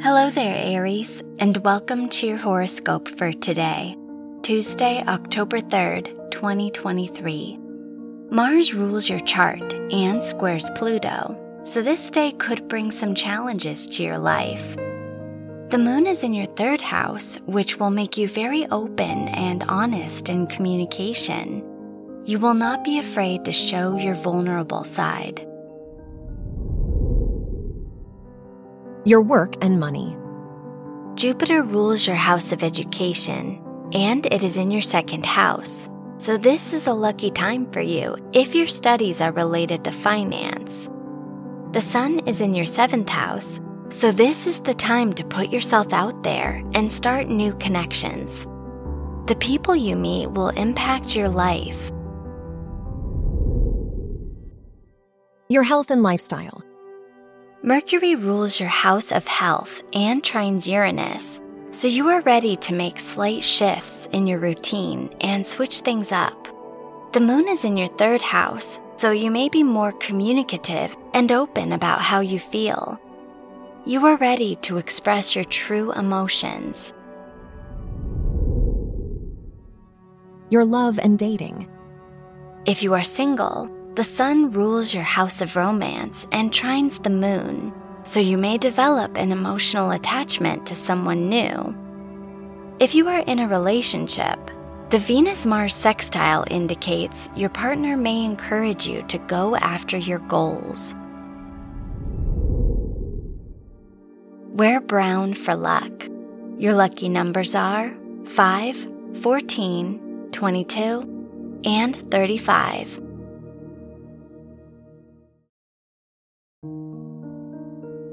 Hello there, Aries, and welcome to your horoscope for today, Tuesday, October 3rd, 2023. Mars rules your chart and squares Pluto, so this day could bring some challenges to your life. The moon is in your third house, which will make you very open and honest in communication. You will not be afraid to show your vulnerable side. Your work and money. Jupiter rules your house of education, and it is in your second house. So, this is a lucky time for you if your studies are related to finance. The Sun is in your seventh house, so this is the time to put yourself out there and start new connections. The people you meet will impact your life. Your health and lifestyle. Mercury rules your house of health and trines Uranus, so you are ready to make slight shifts in your routine and switch things up. The moon is in your third house, so you may be more communicative and open about how you feel. You are ready to express your true emotions. Your love and dating. If you are single, the sun rules your house of romance and trines the moon, so you may develop an emotional attachment to someone new. If you are in a relationship, the Venus Mars sextile indicates your partner may encourage you to go after your goals. Wear brown for luck. Your lucky numbers are 5, 14, 22, and 35.